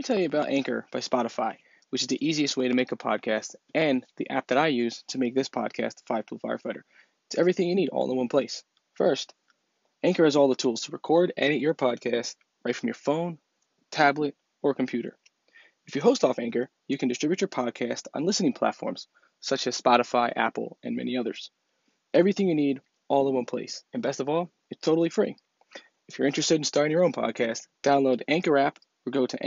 me tell you about Anchor by Spotify, which is the easiest way to make a podcast and the app that I use to make this podcast, Five Tool Firefighter. It's everything you need all in one place. First, Anchor has all the tools to record, edit your podcast right from your phone, tablet, or computer. If you host off Anchor, you can distribute your podcast on listening platforms such as Spotify, Apple, and many others. Everything you need all in one place. And best of all, it's totally free. If you're interested in starting your own podcast, download the Anchor app or go to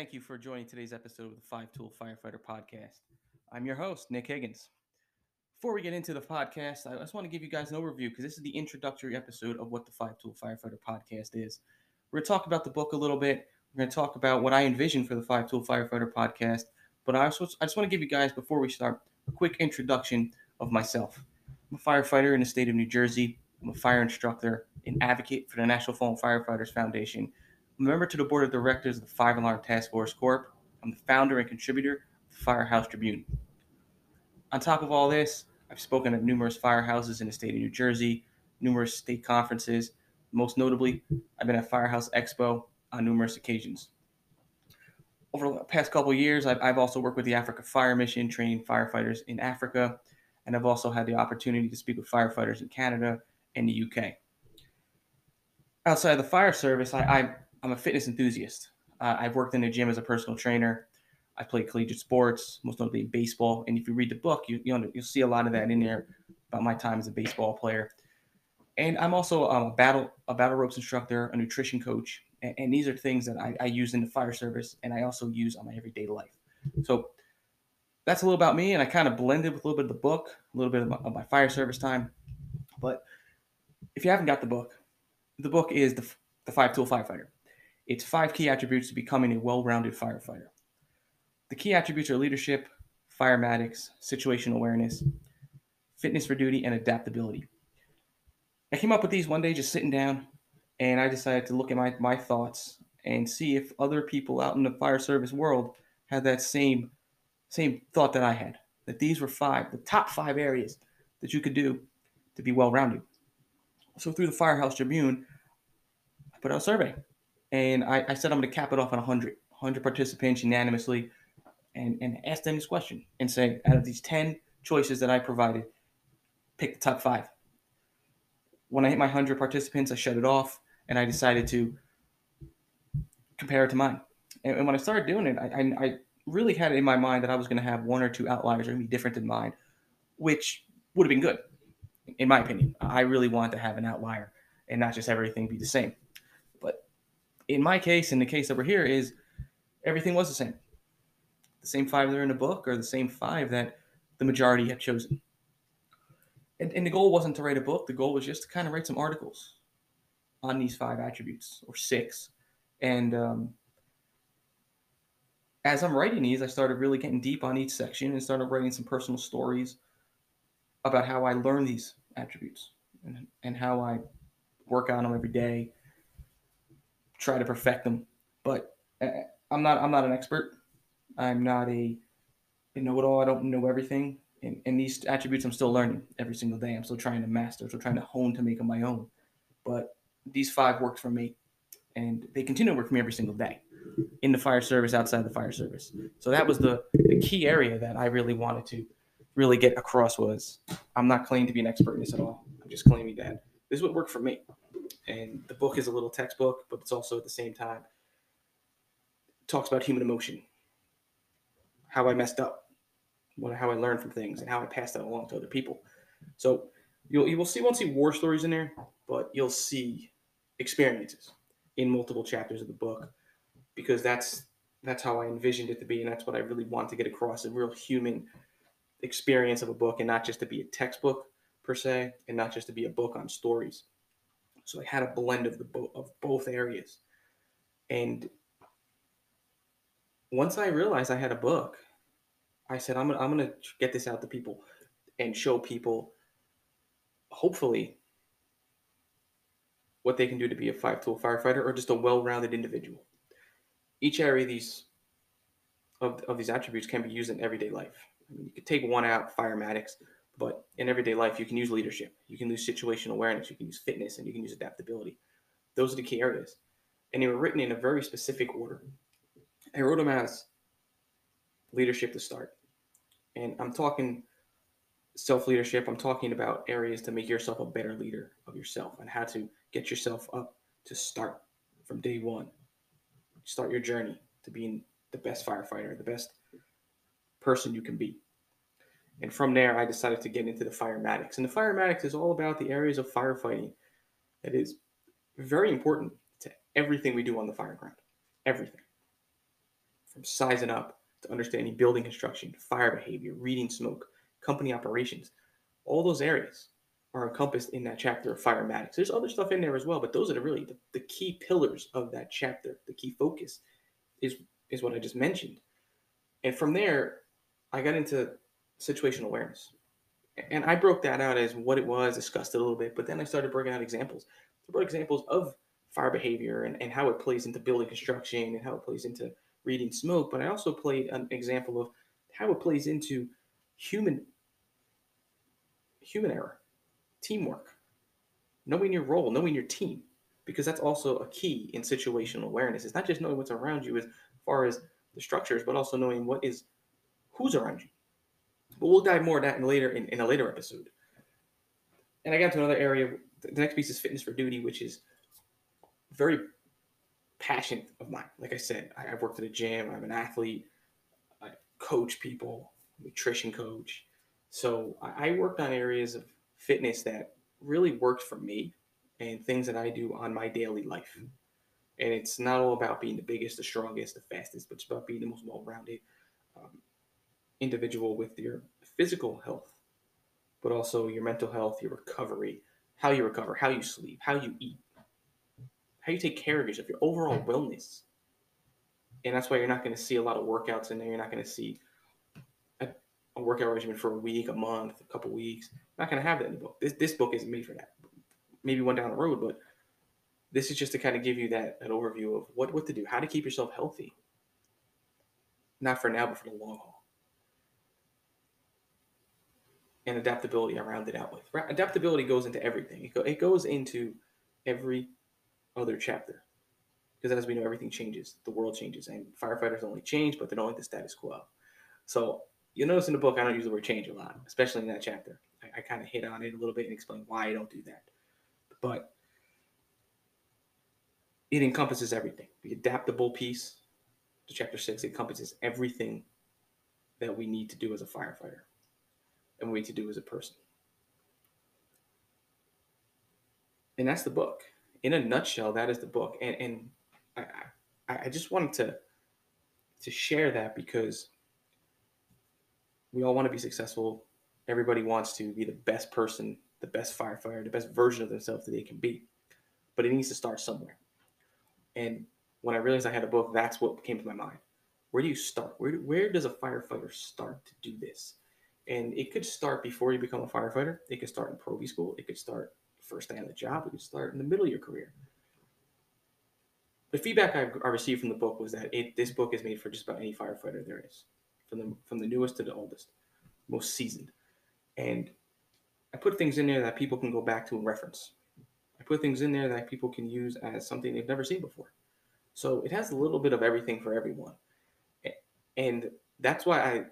Thank you for joining today's episode of the Five Tool Firefighter Podcast. I'm your host, Nick Higgins. Before we get into the podcast, I just want to give you guys an overview because this is the introductory episode of what the Five Tool Firefighter podcast is. We're going to talk about the book a little bit. We're going to talk about what I envision for the Five Tool Firefighter podcast. But I, also, I just want to give you guys, before we start, a quick introduction of myself. I'm a firefighter in the state of New Jersey. I'm a fire instructor, an advocate for the National Fallen Firefighters Foundation. I'm a member to the board of directors of the Five Alarm Task Force Corp. I'm the founder and contributor of the Firehouse Tribune. On top of all this, I've spoken at numerous firehouses in the state of New Jersey, numerous state conferences. Most notably, I've been at Firehouse Expo on numerous occasions. Over the past couple years, I've, I've also worked with the Africa Fire Mission, training firefighters in Africa, and I've also had the opportunity to speak with firefighters in Canada and the UK. Outside of the fire service, I, I, am a fitness enthusiast. Uh, I've worked in a gym as a personal trainer. I played collegiate sports, most notably baseball. And if you read the book, you, you'll, you'll see a lot of that in there about my time as a baseball player. And I'm also um, a battle a battle ropes instructor, a nutrition coach, and, and these are things that I, I, use in the fire service, and I also use on my everyday life. So that's a little about me, and I kind of blended with a little bit of the book, a little bit of my, of my fire service time. But if you haven't got the book, the book is the the Five Tool Firefighter. It's five key attributes to becoming a well-rounded firefighter. The key attributes are leadership, firematics, situational awareness, fitness for duty, and adaptability. I came up with these one day just sitting down, and I decided to look at my, my thoughts and see if other people out in the fire service world had that same same thought that I had. That these were five, the top five areas that you could do to be well rounded. So through the Firehouse Tribune, I put out a survey, and I, I said I'm going to cap it off at 100, 100 participants unanimously and, and ask them this question and say, out of these 10 choices that I provided, pick the top five. When I hit my 100 participants, I shut it off and I decided to compare it to mine. And, and when I started doing it, I, I, I really had it in my mind that I was going to have one or two outliers that to be different than mine, which would have been good, in my opinion. I really wanted to have an outlier and not just everything be the same. In my case, in the case we're here, is everything was the same the same five that are in the book or the same five that the majority had chosen. And, and the goal wasn't to write a book. The goal was just to kind of write some articles on these five attributes or six. And um, as I'm writing these, I started really getting deep on each section and started writing some personal stories about how I learn these attributes and, and how I work on them every day, try to perfect them. But uh, I'm not I'm not an expert. I'm not a, know-it-all. I don't know everything. And, and these attributes I'm still learning every single day. I'm still trying to master, still trying to hone to make them my own. But these five worked for me, and they continue to work for me every single day in the fire service, outside the fire service. So that was the, the key area that I really wanted to really get across was I'm not claiming to be an expert in this at all. I'm just claiming that this is what worked for me. And the book is a little textbook, but it's also at the same time talks about human emotion how I messed up, what how I learned from things, and how I passed that along to other people. So you'll you will see won't see war stories in there, but you'll see experiences in multiple chapters of the book because that's that's how I envisioned it to be, and that's what I really want to get across a real human experience of a book, and not just to be a textbook per se, and not just to be a book on stories. So I had a blend of the bo- of both areas. And once I realized I had a book, I said I'm gonna I'm gonna get this out to people and show people hopefully what they can do to be a five tool firefighter or just a well-rounded individual. Each area of these of, of these attributes can be used in everyday life. I mean, you could take one out, firematics, but in everyday life, you can use leadership, you can use situational awareness, you can use fitness, and you can use adaptability. Those are the key areas. And they were written in a very specific order. I wrote them as leadership to start. And I'm talking self leadership, I'm talking about areas to make yourself a better leader of yourself and how to get yourself up to start from day one. Start your journey to being the best firefighter, the best person you can be. And from there, I decided to get into the firematics. And the firematics is all about the areas of firefighting that is very important to everything we do on the fire ground. Everything. From sizing up to understanding building construction, fire behavior, reading smoke, company operations. All those areas are encompassed in that chapter of firematics. There's other stuff in there as well, but those are the really the, the key pillars of that chapter. The key focus is is what I just mentioned. And from there, I got into situational awareness. And I broke that out as what it was, discussed it a little bit, but then I started breaking out examples. I brought examples of fire behavior and, and how it plays into building construction and how it plays into reading smoke, but I also played an example of how it plays into human human error, teamwork, knowing your role, knowing your team, because that's also a key in situational awareness. It's not just knowing what's around you as far as the structures, but also knowing what is who's around you. But we'll dive more of that in later in, in a later episode. And I got to another area. The next piece is fitness for duty, which is very passion of mine. Like I said, I, have worked at a gym. I'm an athlete. I coach people, nutrition coach. So I, I worked on areas of fitness that really worked for me and things that I do on my daily life. And it's not all about being the biggest, the strongest, the fastest, but it's about being the most well-rounded um, individual with your physical health, but also your mental health, your recovery, how you recover, how you sleep, how you eat, how you take care of yourself, your overall mm. wellness. And that's why you're not going to see a lot of workouts in there. You're not going to see a, a, workout regimen for a week, a month, a couple weeks. You're not going to have that in the book. This, this book isn't made for that. Maybe one down the road, but this is just to kind of give you that, that overview of what, what to do, how to keep yourself healthy. Not for now, but for the long haul. And adaptability I rounded out with. Adaptability goes into everything. It, go, it goes into every other chapter. Because as we know, everything changes. The world changes. And firefighters only change, but they don't like the status quo. So you'll notice in the book, I don't use the word change a lot, especially in that chapter. I, I kind of hit on it a little bit and explain why I don't do that. But it encompasses everything. The adaptable piece, to chapter six, encompasses everything that we need to do as a firefighter and we need to do as a person. And that's the book in a nutshell, that is the book. And and I I, I just wanted to to share that because we all want to be successful. Everybody wants to be the best person, the best firefighter, the best version of themselves that they can be. But it needs to start somewhere. And when I realized I had a book, that's what came to my mind. Where do you start? Where, where does a firefighter start to do this? And it could start before you become a firefighter. It could start in Proby school. It could start first day on the job. It could start in the middle of your career. The feedback I, I received from the book was that it, this book is made for just about any firefighter there is, from the from the newest to the oldest, most seasoned. And I put things in there that people can go back to and reference. I put things in there that people can use as something they've never seen before. So it has a little bit of everything for everyone. And that's why I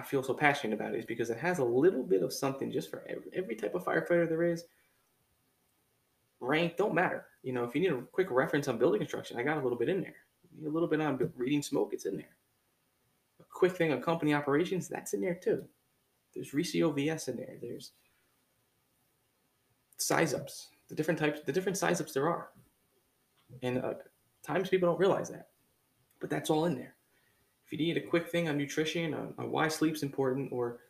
I feel so passionate about it is because it has a little bit of something just for every, every type of firefighter there is rank don't matter. You know, if you need a quick reference on building construction, I got a little bit in there. a little bit on reading smoke, it's in there. A quick thing on company operations, that's in there too. There's RECEO VS in there. There's size ups, the different types, the different size ups there are. And uh, times people don't realize that, but that's all in there. If you need a quick thing on nutrition, on, on why sleep's important, or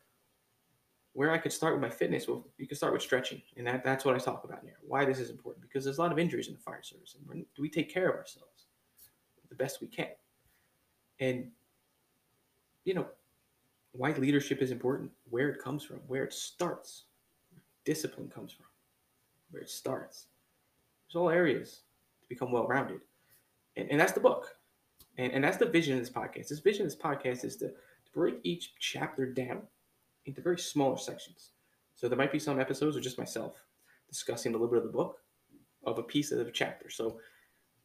where I could start with my fitness, well, you can start with stretching, and that, that's what I talk about here. Why this is important because there's a lot of injuries in the fire service, and do we take care of ourselves the best we can? And you know why leadership is important, where it comes from, where it starts, discipline comes from, where it starts. There's all areas to become well-rounded, and, and that's the book, and and that's the vision of this podcast. This vision of this podcast is to, to break each chapter down into very smaller sections. So there might be some episodes of just myself discussing a little bit of the book of a piece of a chapter. So,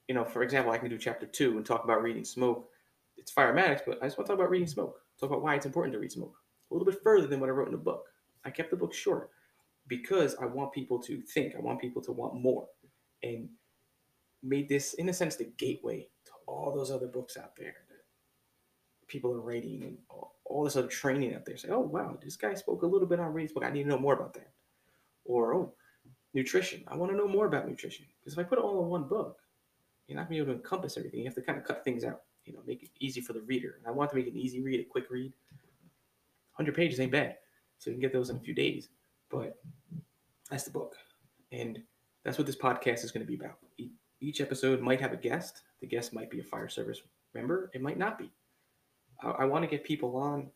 you know, for example, I can do chapter two and talk about reading smoke. It's firematics, but I just want to talk about reading smoke. Talk about why it's important to read smoke a little bit further than what I wrote in the book. I kept the book short because I want people to think. I want people to want more, and made this, in a sense, the gateway all those other books out there that people are writing and all, all this other training out there. Say, oh wow, this guy spoke a little bit on reading book. I need to know more about that. Or oh, nutrition. I want to know more about nutrition because if I put it all in one book, you're not gonna be able to encompass everything. You have to kind of cut things out. You know, make it easy for the reader. And I want to make it an easy read, a quick read. 100 pages ain't bad, so you can get those in a few days. But that's the book, and that's what this podcast is going to be about. Each episode might have a guest. The guest might be a fire service member. It might not be. I, I want to get people on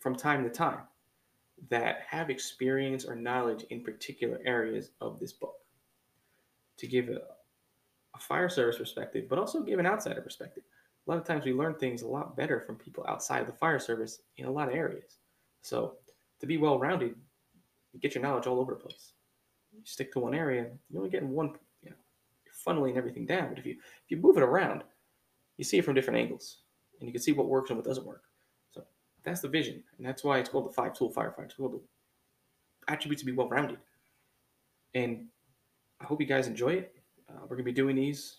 from time to time that have experience or knowledge in particular areas of this book to give a, a fire service perspective, but also give an outsider perspective. A lot of times we learn things a lot better from people outside of the fire service in a lot of areas. So to be well rounded, you get your knowledge all over the place. You stick to one area, you're only getting one, you funneling everything down. But if you if you move it around, you see it from different angles and you can see what works and what doesn't work. So that's the vision, and that's why it's called the five tool firefighter. It's called the attributes to be well rounded. And I hope you guys enjoy it. Uh, we're gonna be doing these.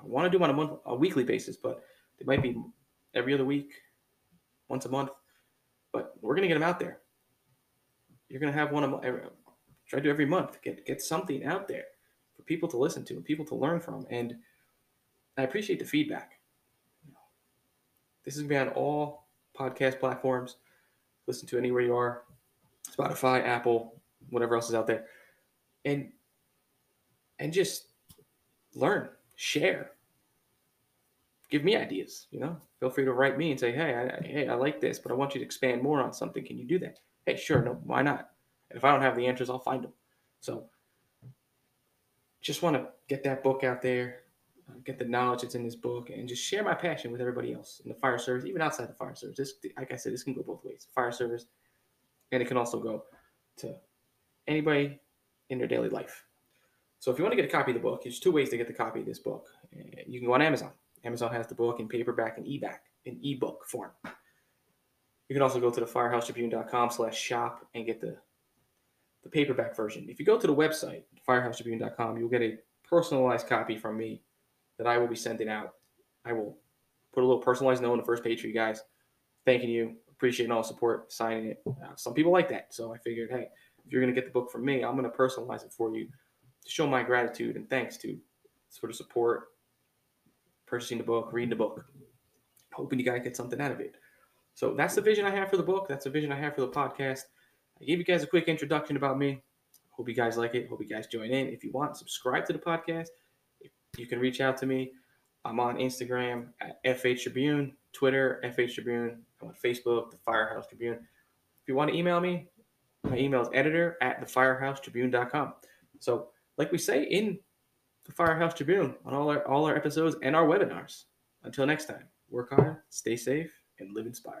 I want to do them on a month, a weekly basis, but they might be every other week, once a month. But we're gonna get them out there. You're gonna have one a month. Try to do every month. Get get something out there people to listen to and people to learn from. And I appreciate the feedback. This is going to be on all podcast platforms. Listen to anywhere you are Spotify, Apple, whatever else is out there. And and just learn, share. Give me ideas, you know. Feel free to write me and say, "Hey, I, hey, I like this, but I want you to expand more on something. Can you do that?" Hey, sure, no, why not? And if I don't have the answers, I'll find them. So, just want to get that book out there uh, get the knowledge that's in this book, and just share my passion with everybody else in the fire service, even outside the fire service. This, like I said, this can go both ways. Fire service, and it can also go to anybody in their daily life. So if you want to get a copy of the book, there's two ways to get the copy of this book. Uh, you can go on Amazon. Amazon has the book in paperback and e-back in ebook form. You can also go to the firehousetribune.com slash shop and get the, the paperback version. If you go to the website, firehousetribune.com, you'll get a personalized copy from me that I will be sending out. I will put a little personalized note on the first page for you guys, thanking you, appreciating all the support, signing it. Uh, some people like that, so I figured, hey, if you're going to get the book from me, I'm going to personalize it for you to show my gratitude and thanks to sort of support, purchasing the book, reading the book, hoping you guys get something out of it. So that's the vision I have for the book. That's the vision I have for the podcast. I gave you guys a quick introduction about me. Hope you guys like it. Hope you guys join in. If you want, subscribe to the podcast you can reach out to me. I'm on Instagram at FH Tribune, Twitter, FH Tribune. I'm on Facebook, The Firehouse Tribune. If you want to email me, my email is editor at thefirehousetribune.com. So, like we say in the Firehouse Tribune on all our all our episodes and our webinars. Until next time, work hard, stay safe, and live inspired.